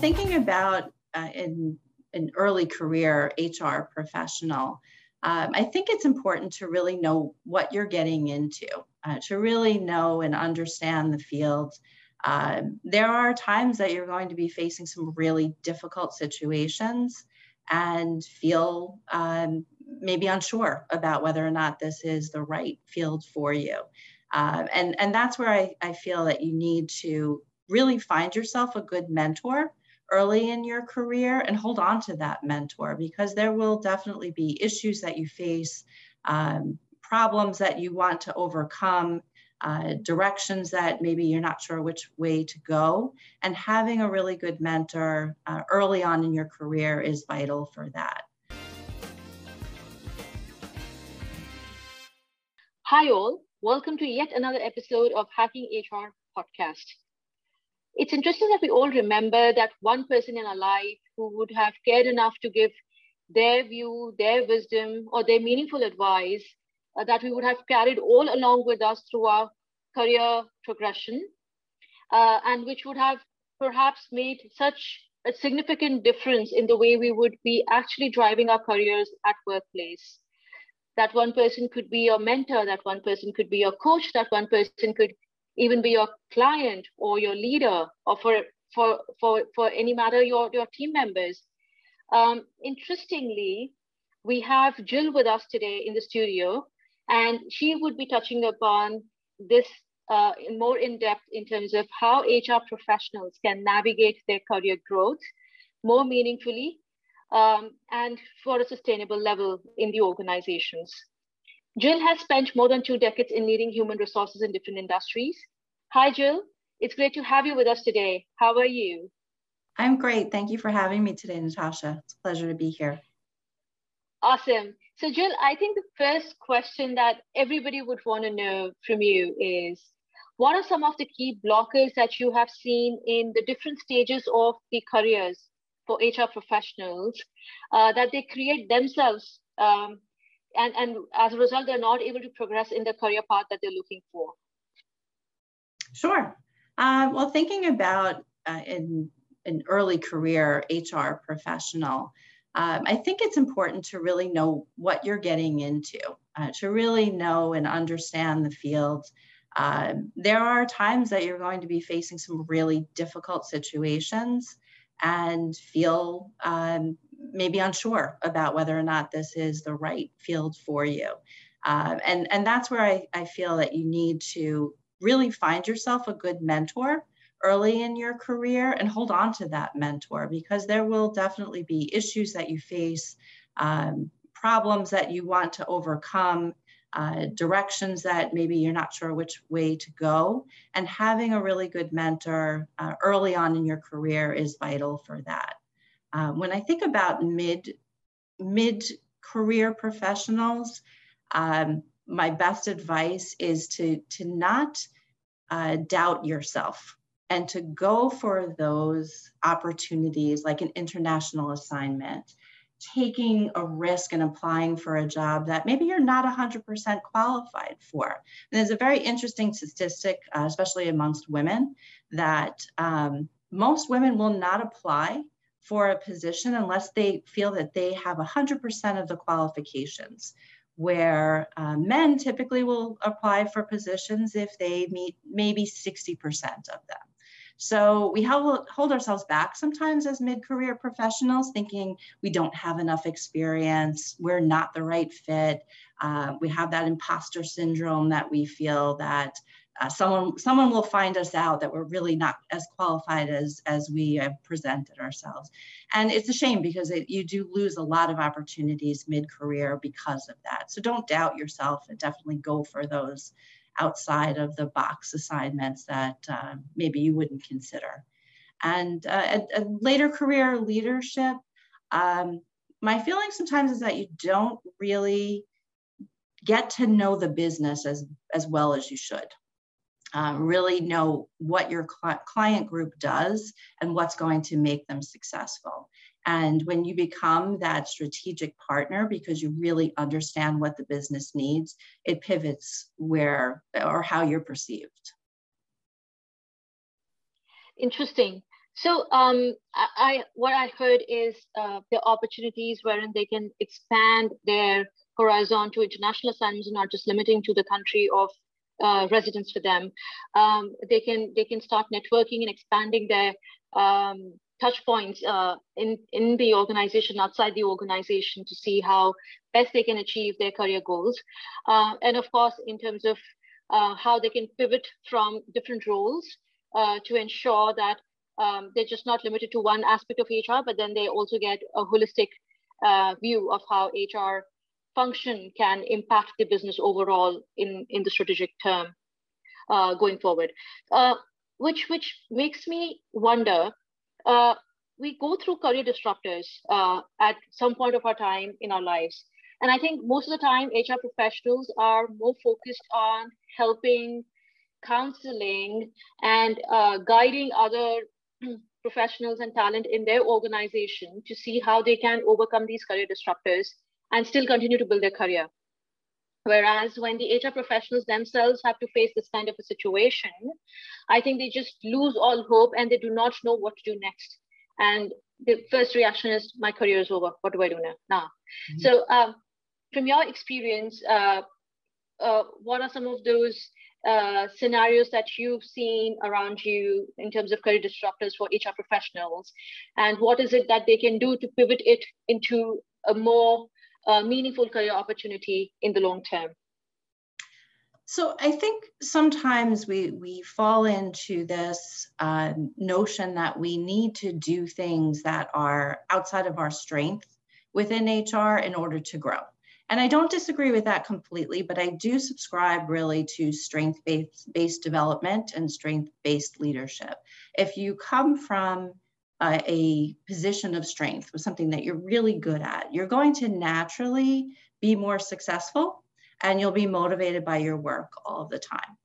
thinking about uh, in an early career HR professional, um, I think it's important to really know what you're getting into, uh, to really know and understand the field. Um, there are times that you're going to be facing some really difficult situations and feel um, maybe unsure about whether or not this is the right field for you. Uh, and, and that's where I, I feel that you need to really find yourself a good mentor early in your career and hold on to that mentor because there will definitely be issues that you face, um, problems that you want to overcome, uh, directions that maybe you're not sure which way to go. And having a really good mentor uh, early on in your career is vital for that. Hi, all. Welcome to yet another episode of Hacking HR podcast it's interesting that we all remember that one person in our life who would have cared enough to give their view, their wisdom, or their meaningful advice uh, that we would have carried all along with us through our career progression, uh, and which would have perhaps made such a significant difference in the way we would be actually driving our careers at workplace. That one person could be your mentor, that one person could be your coach, that one person could even be your client or your leader or for for for for any matter your your team members. Um, interestingly we have jill with us today in the studio and she would be touching upon this uh, more in depth in terms of how hr professionals can navigate their career growth more meaningfully um, and for a sustainable level in the organizations Jill has spent more than two decades in leading human resources in different industries. Hi, Jill. It's great to have you with us today. How are you? I'm great. Thank you for having me today, Natasha. It's a pleasure to be here. Awesome. So, Jill, I think the first question that everybody would want to know from you is what are some of the key blockers that you have seen in the different stages of the careers for HR professionals uh, that they create themselves um, and, and as a result, they're not able to progress in the career path that they're looking for? Sure. Uh, well, thinking about uh, in an early career HR professional, um, I think it's important to really know what you're getting into, uh, to really know and understand the field. Um, there are times that you're going to be facing some really difficult situations and feel um, maybe unsure about whether or not this is the right field for you. Uh, and, and that's where I, I feel that you need to really find yourself a good mentor early in your career and hold on to that mentor because there will definitely be issues that you face, um, problems that you want to overcome, uh, directions that maybe you're not sure which way to go. And having a really good mentor uh, early on in your career is vital for that. Um, when I think about mid mid career professionals, um, my best advice is to to not uh, doubt yourself and to go for those opportunities like an international assignment taking a risk and applying for a job that maybe you're not 100% qualified for. And there's a very interesting statistic, uh, especially amongst women, that um, most women will not apply for a position unless they feel that they have 100% of the qualifications where uh, men typically will apply for positions if they meet maybe 60% of them. So we hold, hold ourselves back sometimes as mid-career professionals thinking we don't have enough experience, we're not the right fit. Uh, we have that imposter syndrome that we feel that uh, someone someone will find us out that we're really not as qualified as as we have presented ourselves. And it's a shame because it, you do lose a lot of opportunities mid-career because of that. So don't doubt yourself and definitely go for those outside of the box assignments that uh, maybe you wouldn't consider. And uh, a, a later career leadership um, my feeling sometimes is that you don't really get to know the business as as well as you should um, really know what your cl- client group does and what's going to make them successful. And when you become that strategic partner because you really understand what the business needs, it pivots where or how you're perceived. Interesting. So um, I, what I heard is uh, the opportunities wherein they can expand their horizon to international assignments, not just limiting to the country of uh, residence for them. Um, they can they can start networking and expanding their um, touch points uh, in in the organization, outside the organization, to see how best they can achieve their career goals. Uh, and of course, in terms of uh, how they can pivot from different roles uh, to ensure that um, they're just not limited to one aspect of HR, but then they also get a holistic uh, view of how HR function can impact the business overall in, in the strategic term uh, going forward. Uh, which, which makes me wonder, uh, we go through career disruptors uh, at some point of our time in our lives. And I think most of the time, HR professionals are more focused on helping, counseling, and uh, guiding other professionals and talent in their organization to see how they can overcome these career disruptors and still continue to build their career. Whereas when the HR professionals themselves have to face this kind of a situation, I think they just lose all hope and they do not know what to do next. And the first reaction is, my career is over. What do I do now? now? Mm-hmm. So, um, from your experience, uh, uh, what are some of those uh, scenarios that you've seen around you in terms of career disruptors for HR professionals? And what is it that they can do to pivot it into a more a meaningful career opportunity in the long term? So I think sometimes we we fall into this uh, notion that we need to do things that are outside of our strength within HR in order to grow. And I don't disagree with that completely, but I do subscribe really to strength based, development and strength based leadership. If you come from a position of strength with something that you're really good at, you're going to naturally be more successful and you'll be motivated by your work all the time.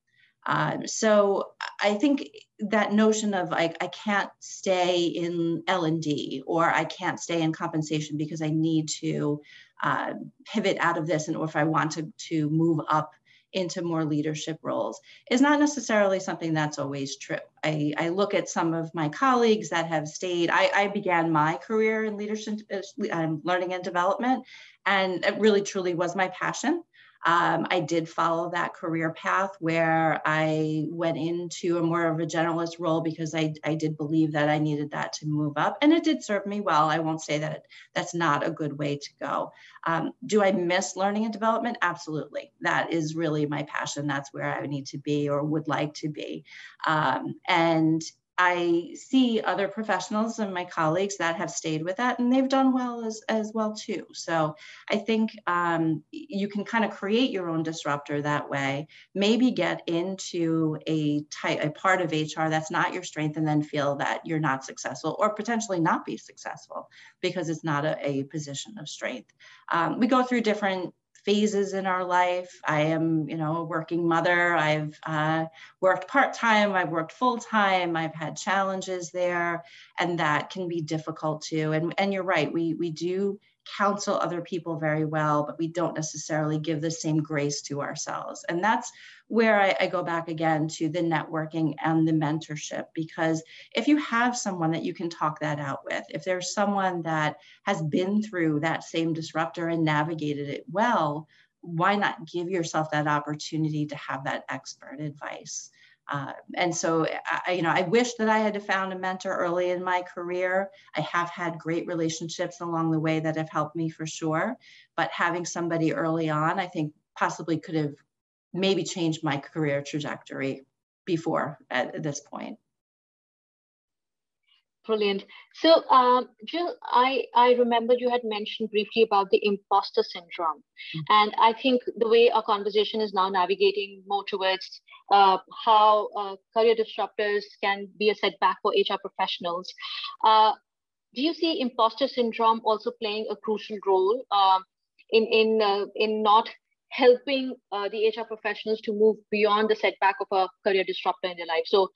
Um, so I think that notion of like I can't stay in L and D or I can't stay in compensation because I need to uh, pivot out of this and or if I want to to move up into more leadership roles is not necessarily something that's always true. I, I look at some of my colleagues that have stayed, I, I began my career in leadership, uh, um, learning and development, and it really truly was my passion. Um, I did follow that career path where I went into a more of a generalist role because I, I did believe that I needed that to move up. And it did serve me well. I won't say that that's not a good way to go. Um, do I miss learning and development? Absolutely. That is really my passion. That's where I need to be or would like to be. Um, and I see other professionals and my colleagues that have stayed with that and they've done well as, as well too. So I think um, you can kind of create your own disruptor that way, maybe get into a type, a part of HR that's not your strength and then feel that you're not successful or potentially not be successful because it's not a, a position of strength. Um, we go through different phases in our life. I am, you know, a working mother. I've uh, worked part time. I've worked full time. I've had challenges there, and that can be difficult too. And and you're right. We we do counsel other people very well, but we don't necessarily give the same grace to ourselves. And that's where I, I, go back again to the networking and the mentorship, because if you have someone that you can talk that out with, if there's someone that has been through that same disruptor and navigated it well, why not give yourself that opportunity to have that expert advice? Uh, and so, I, you know, I wish that I had found a mentor early in my career. I have had great relationships along the way that have helped me for sure. But having somebody early on, I think possibly could have maybe changed my career trajectory before at this point. Brilliant. So, um, Jill, I, I remember you had mentioned briefly about the imposter syndrome. Mm-hmm. And I think the way our conversation is now navigating more towards uh, how uh, career disruptors can be a setback for HR professionals. Uh, do you see imposter syndrome also playing a crucial role um, in, in, uh, in not helping uh, the HR professionals to move beyond the setback of a career disruptor in their life? So,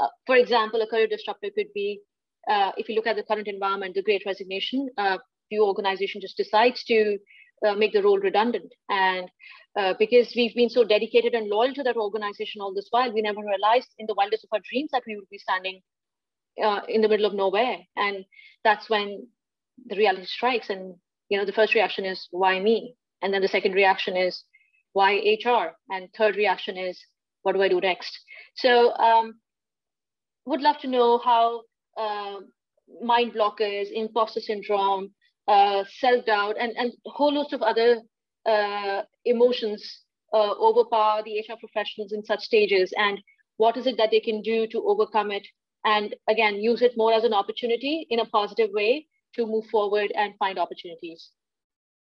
uh, for example, a career disruptor could be uh, if you look at the current environment, the great resignation, uh, the organization just decides to uh, make the role redundant. And uh, because we've been so dedicated and loyal to that organization all this while, we never realized in the wildest of our dreams that we would be standing uh, in the middle of nowhere. And that's when the reality strikes. And, you know, the first reaction is, why me? And then the second reaction is, why HR? And third reaction is, what do I do next? So um, would love to know how mind blockers, imposter syndrome, uh, self-doubt, and, and a whole host of other uh, emotions uh, overpower the HR professionals in such stages, and what is it that they can do to overcome it, and again, use it more as an opportunity in a positive way to move forward and find opportunities.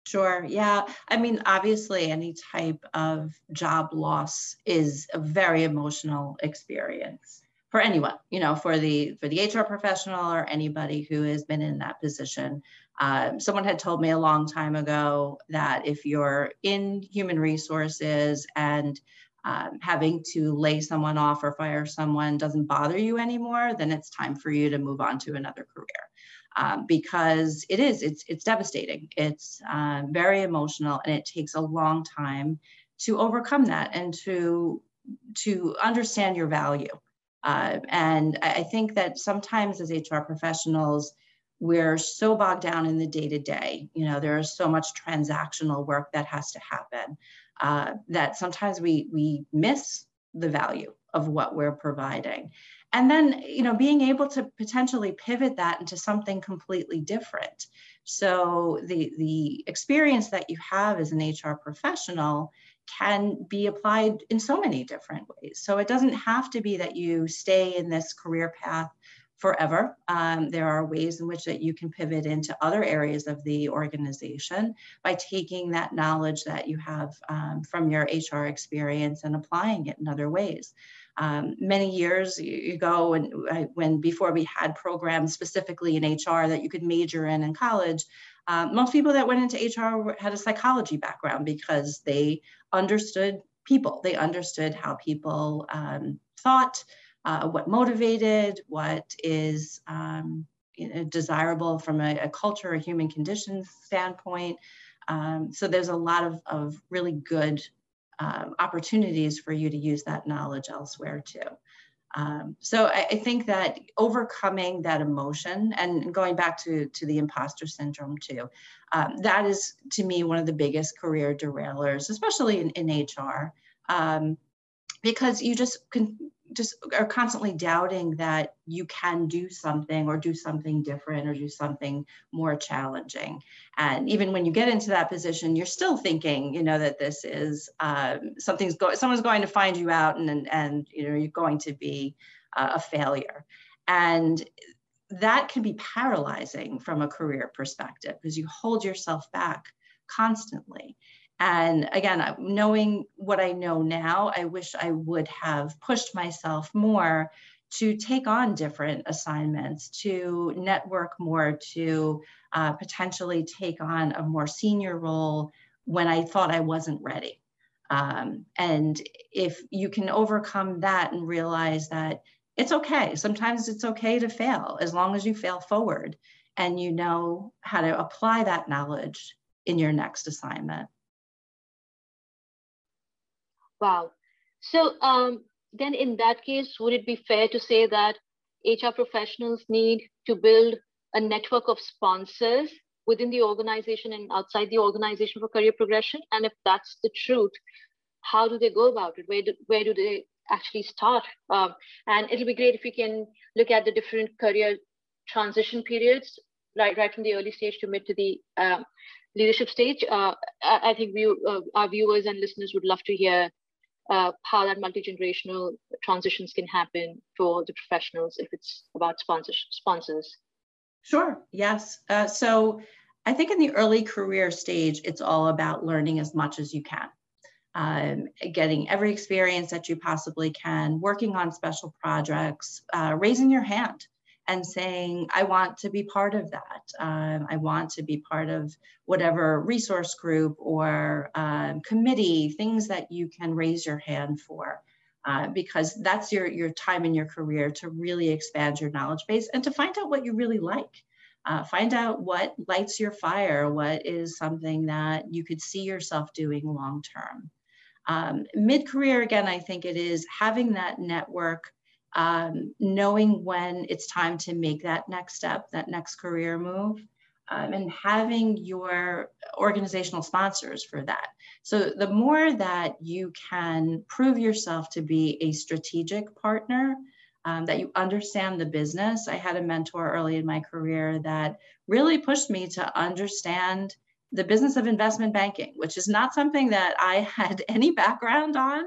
Sure. Yeah. I mean, obviously, any type of job loss is a very emotional experience for anyone. You know, for the for the HR professional or anybody who has been in that position. Um, someone had told me a long time ago that if you're in human resources and um, having to lay someone off or fire someone doesn't bother you anymore, then it's time for you to move on to another career. Um, because it is, it's, it's devastating. It's uh, very emotional and it takes a long time to overcome that and to, to understand your value. Uh, and I think that sometimes as HR professionals, we're so bogged down in the day to day. You know, there is so much transactional work that has to happen uh, that sometimes we we miss the value of what we're providing. And then, you know, being able to potentially pivot that into something completely different. So the the experience that you have as an HR professional can be applied in so many different ways. So it doesn't have to be that you stay in this career path forever. Um, there are ways in which that you can pivot into other areas of the organization by taking that knowledge that you have um, from your HR experience and applying it in other ways. Um, many years ago, when, when before we had programs specifically in HR that you could major in in college, um, most people that went into HR had a psychology background because they understood people. They understood how people um, thought, uh, what motivated, what is um, you know, desirable from a, a, culture or human conditions standpoint. Um, so there's a lot of, of really good um, opportunities for you to use that knowledge elsewhere too. Um, so I, I, think that overcoming that emotion and going back to, to the imposter syndrome too, um, that is to me one of the biggest career derailers, especially in, in HR, um, because you just can just are constantly doubting that you can do something or do something different or do something more challenging. And even when you get into that position you're still thinking you know that this is um, something's going someone's going to find you out and and, and you know you're going to be uh, a failure. And that can be paralyzing from a career perspective because you hold yourself back constantly and again, knowing what I know now, I wish I would have pushed myself more to take on different assignments, to network more, to uh, potentially take on a more senior role when I thought I wasn't ready. Um, and if you can overcome that and realize that it's okay, sometimes it's okay to fail as long as you fail forward and you know how to apply that knowledge in your next assignment. Wow. So um, then in that case, would it be fair to say that HR professionals need to build a network of sponsors within the organization and outside the organization for career progression? And if that's the truth, how do they go about it? Where do, where do they actually start? Um, and it'll be great if we can look at the different career transition periods, right, right from the early stage to mid to the um, leadership stage. Uh, I, I, think we, uh, our viewers and listeners would love to hear uh, how that multi-generational transitions can happen for the professionals if it's about sponsors. sponsors. Sure, yes. Uh, so I think in the early career stage, it's all about learning as much as you can. Um, getting every experience that you possibly can, working on special projects, uh, raising your hand and saying, I want to be part of that. Um, I want to be part of whatever resource group or um, committee, things that you can raise your hand for. Uh, because that's your, your time in your career to really expand your knowledge base and to find out what you really like. Uh, find out what lights your fire, what is something that you could see yourself doing long term. Um, Mid career, again, I think it is having that network um, knowing when it's time to make that next step, that next career move, um, and having your organizational sponsors for that. So the more that you can prove yourself to be a strategic partner, um, that you understand the business. I had a mentor early in my career that really pushed me to understand the business of investment banking, which is not something that I had any background on,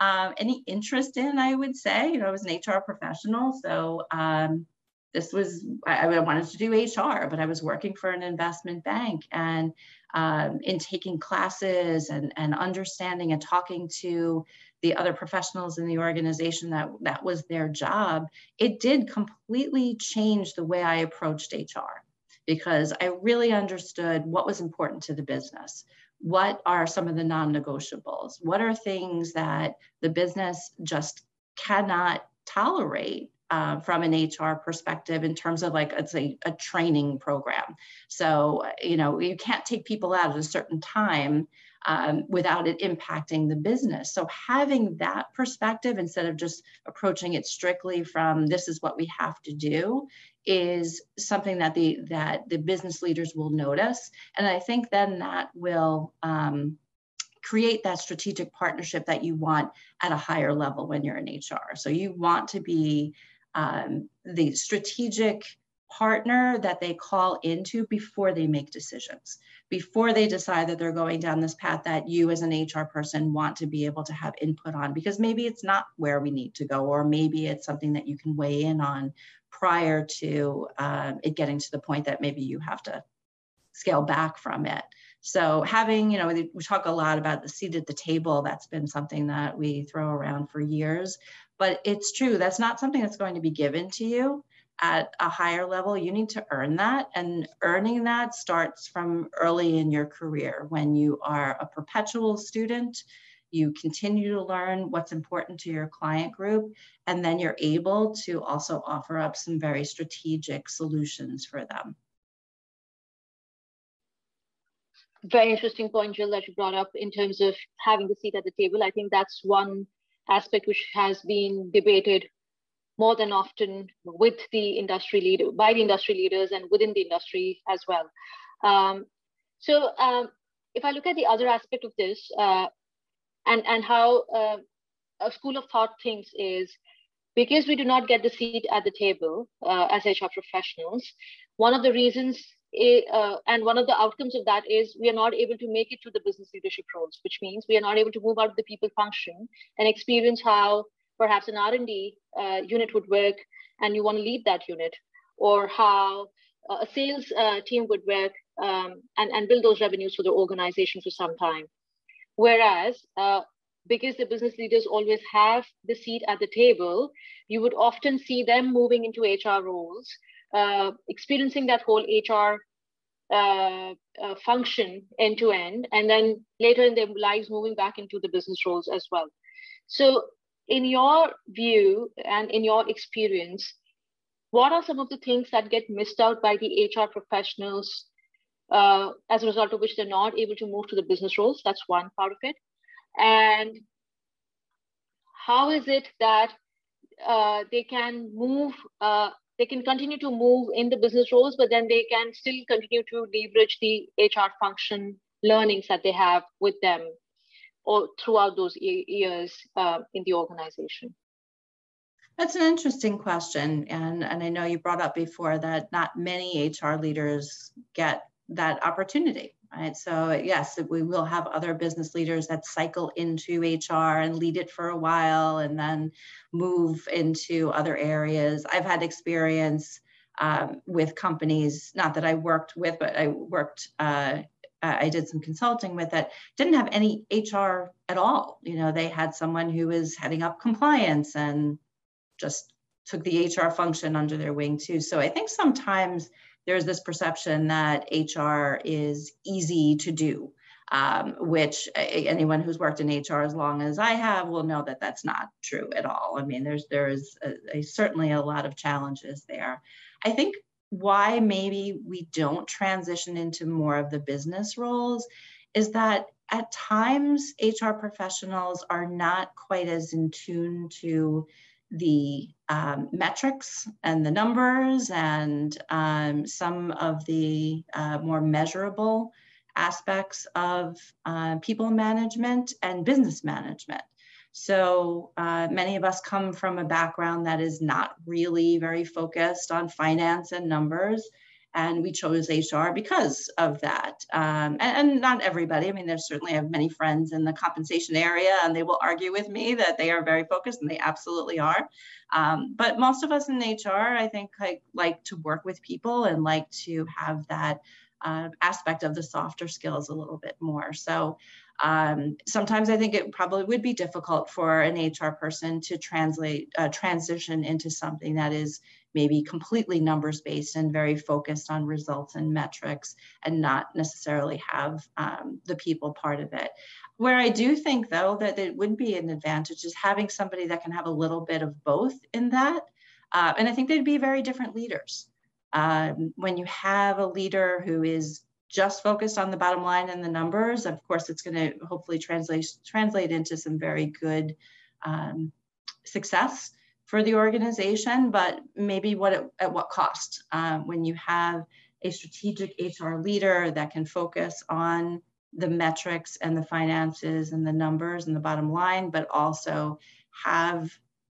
um, any interest in, I would say. You know, I was an HR professional. So um, this was, I, I, wanted to do HR, but I was working for an investment bank. And um, in taking classes and, and understanding and talking to the other professionals in the organization that that was their job, it did completely change the way I approached HR because I really understood what was important to the business. What are some of the non negotiables? What are things that the business just cannot tolerate uh, from an HR perspective in terms of like it's a, a training program. So, you know, you can't take people out at a certain time um, without it impacting the business. So having that perspective instead of just approaching it strictly from this is what we have to do is something that the that the business leaders will notice, and I think then that will um, create that strategic partnership that you want at a higher level when you're in HR. So you want to be um, the strategic partner that they call into before they make decisions, before they decide that they're going down this path that you as an HR person want to be able to have input on, because maybe it's not where we need to go, or maybe it's something that you can weigh in on prior to um, it getting to the point that maybe you have to scale back from it. So having, you know, we talk a lot about the seat at the table. That's been something that we throw around for years, but it's true. That's not something that's going to be given to you at a higher level, you need to earn that. And earning that starts from early in your career when you are a perpetual student. You continue to learn what's important to your client group, and then you're able to also offer up some very strategic solutions for them. Very interesting point, Jill, that you brought up in terms of having the seat at the table. I think that's one aspect which has been debated more than often with the industry leader, by the industry leaders and within the industry as well. Um, so um, if I look at the other aspect of this uh, and, and how uh, a school of thought thinks is because we do not get the seat at the table uh, as HR professionals, one of the reasons uh, and one of the outcomes of that is we are not able to make it to the business leadership roles, which means we are not able to move out of the people function and experience how perhaps an R&D uh, unit would work and you want to lead that unit, or how uh, a sales uh, team would work um, and, and build those revenues for the organization for some time. Whereas, uh, because the business leaders always have the seat at the table, you would often see them moving into HR roles, uh, experiencing that whole HR uh, uh, function end to end, and then later in their lives moving back into the business roles as well. So in your view and in your experience, what are some of the things that get missed out by the HR professionals uh, as a result of which they're not able to move to the business roles? That's one part of it. And how is it that uh, they can move, uh, they can continue to move in the business roles, but then they can still continue to leverage the HR function learnings that they have with them or throughout those years uh, in the organization? That's an interesting question. And, and I know you brought up before that not many HR leaders get that opportunity, right? So, yes, we will have other business leaders that cycle into HR and lead it for a while and then move into other areas. I've had experience um, with companies, not that I worked with, but I worked uh, I did some consulting with that didn't have any HR at all. You know, they had someone who was heading up compliance and just took the HR function under their wing too. So I think sometimes there's this perception that HR is easy to do, um, which anyone who's worked in HR as long as I have will know that that's not true at all. I mean, there's there is certainly a lot of challenges there. I think why maybe we don't transition into more of the business roles is that at times HR professionals are not quite as in tune to the um, metrics and the numbers and um, some of the uh, more measurable aspects of uh, people management and business management. So uh, many of us come from a background that is not really very focused on finance and numbers and we chose HR because of that. Um, and, and, not everybody. I mean, there's certainly I have many friends in the compensation area, and they will argue with me that they are very focused, and they absolutely are. Um, but most of us in HR, I think, like, like to work with people and like to have that uh, aspect of the softer skills a little bit more. So. Um, sometimes I think it probably would be difficult for an HR person to translate, uh, transition into something that is maybe completely numbers based and very focused on results and metrics and not necessarily have um, the people part of it. Where I do think though that it would be an advantage is having somebody that can have a little bit of both in that. Uh, and I think they'd be very different leaders. Um, when you have a leader who is just focused on the bottom line and the numbers, of course, it's going to hopefully translate translate into some very good um, success for the organization, but maybe what it, at what cost? Um, when you have a strategic HR leader that can focus on the metrics and the finances and the numbers and the bottom line, but also have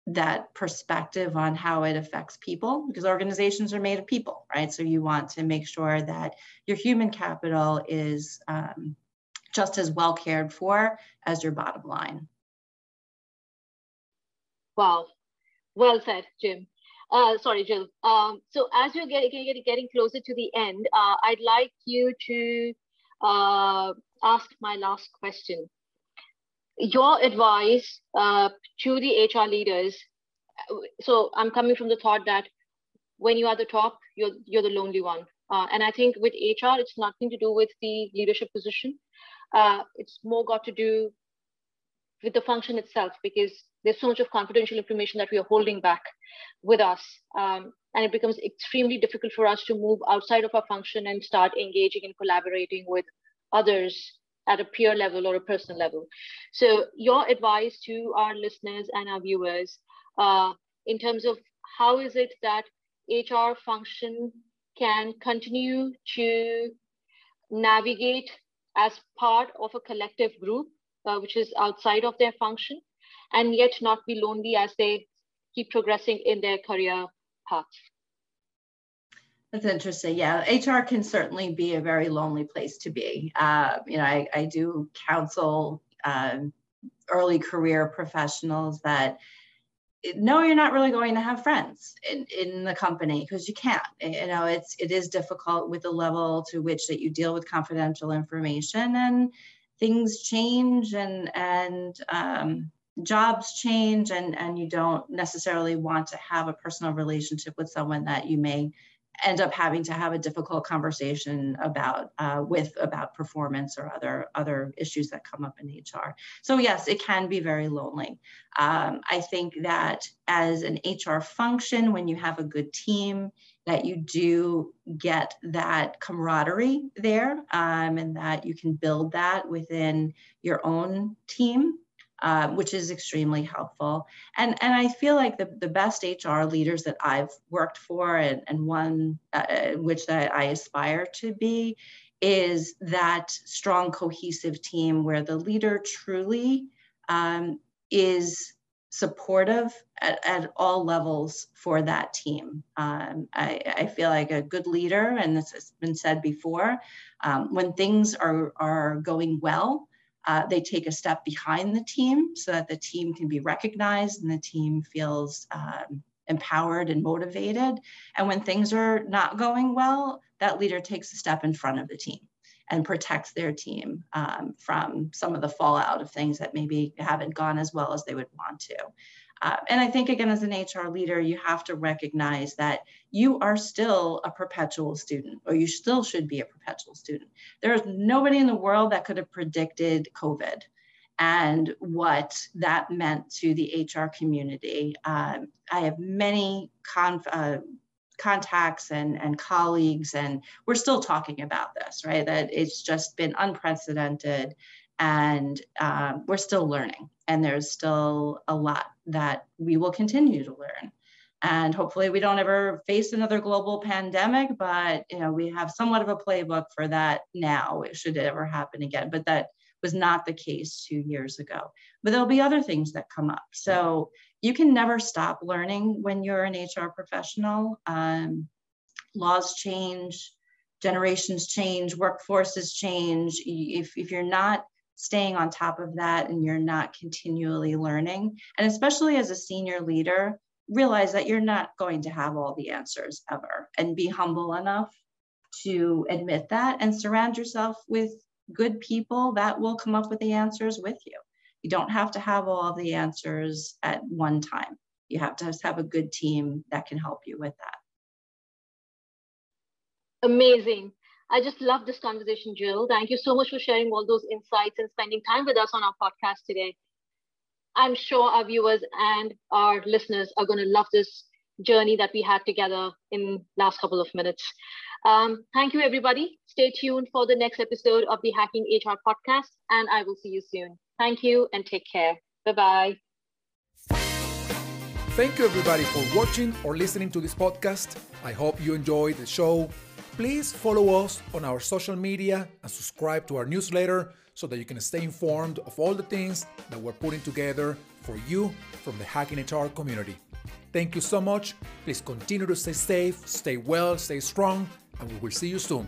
that perspective on how it affects people because organizations are made of people, right? So you want to make sure that your human capital is um, just as well cared for as your bottom line. Wow, well said, Jim. Uh, sorry, Jill. Um, so as you're getting, getting, closer to the end, uh, I'd like you to uh, ask my last question. Your advice uh, to the HR leaders. So I'm coming from the thought that when you are the top, you're, you're the lonely one. Uh, and I think with HR, it's nothing to do with the leadership position. Uh, it's more got to do with the function itself because there's so much of confidential information that we are holding back with us. Um, and it becomes extremely difficult for us to move outside of our function and start engaging and collaborating with others at a peer level or a personal level. So your advice to our listeners and our viewers uh, in terms of how is it that HR function can continue to navigate as part of a collective group, uh, which is outside of their function, and yet not be lonely as they keep progressing in their career path. That's interesting. Yeah, HR can certainly be a very lonely place to be. Uh, you know, I, I do counsel um, early career professionals that no, you're not really going to have friends in, in the company because you can't. You know, it's it is difficult with the level to which that you deal with confidential information and things change and and um, jobs change and, and you don't necessarily want to have a personal relationship with someone that you may end up having to have a difficult conversation about uh, with about performance or other other issues that come up in HR. So yes, it can be very lonely. Um, I think that as an HR function, when you have a good team, that you do get that camaraderie there, um, and that you can build that within your own team uh, which is extremely helpful. And, and I feel like the, the best HR leaders that I've worked for and, and one uh, which that I aspire to be is that strong cohesive team where the leader truly um, is supportive at, at, all levels for that team. Um, I, I, feel like a good leader, and this has been said before, um, when things are, are going well, uh, they take a step behind the team so that the team can be recognized and the team feels um, empowered and motivated. And when things are not going well, that leader takes a step in front of the team and protects their team um, from some of the fallout of things that maybe haven't gone as well as they would want to. Uh, and I think, again, as an HR leader, you have to recognize that you are still a perpetual student, or you still should be a perpetual student. There's nobody in the world that could have predicted COVID and what that meant to the HR community. Um, I have many uh, contacts and, and colleagues, and we're still talking about this, right? That it's just been unprecedented and uh, we're still learning and there's still a lot that we will continue to learn. And hopefully we don't ever face another global pandemic but you know we have somewhat of a playbook for that now should it ever happen again but that was not the case two years ago. But there'll be other things that come up. So you can never stop learning when you're an hr professional. Um, laws change generations change workforces change. If, if you're not staying on top of that and you're not continually learning and especially as a senior leader realize that you're not going to have all the answers ever and be humble enough to admit that and surround yourself with good people that will come up with the answers with you. You don't have to have all the answers at one time. You have to have a good team that can help you with that. Amazing. I just love this conversation, Jill. Thank you so much for sharing all those insights and spending time with us on our podcast today. I'm sure our viewers and our listeners are going to love this journey that we had together in last couple of minutes. Um, thank you, everybody. Stay tuned for the next episode of the Hacking HR podcast, and I will see you soon. Thank you and take care. Bye bye. Thank you, everybody, for watching or listening to this podcast. I hope you enjoyed the show. Please follow us on our social media and subscribe to our newsletter so that you can stay informed of all the things that we're putting together for you from the Hacking HR community. Thank you so much. Please continue to stay safe, stay well, stay strong, and we will see you soon.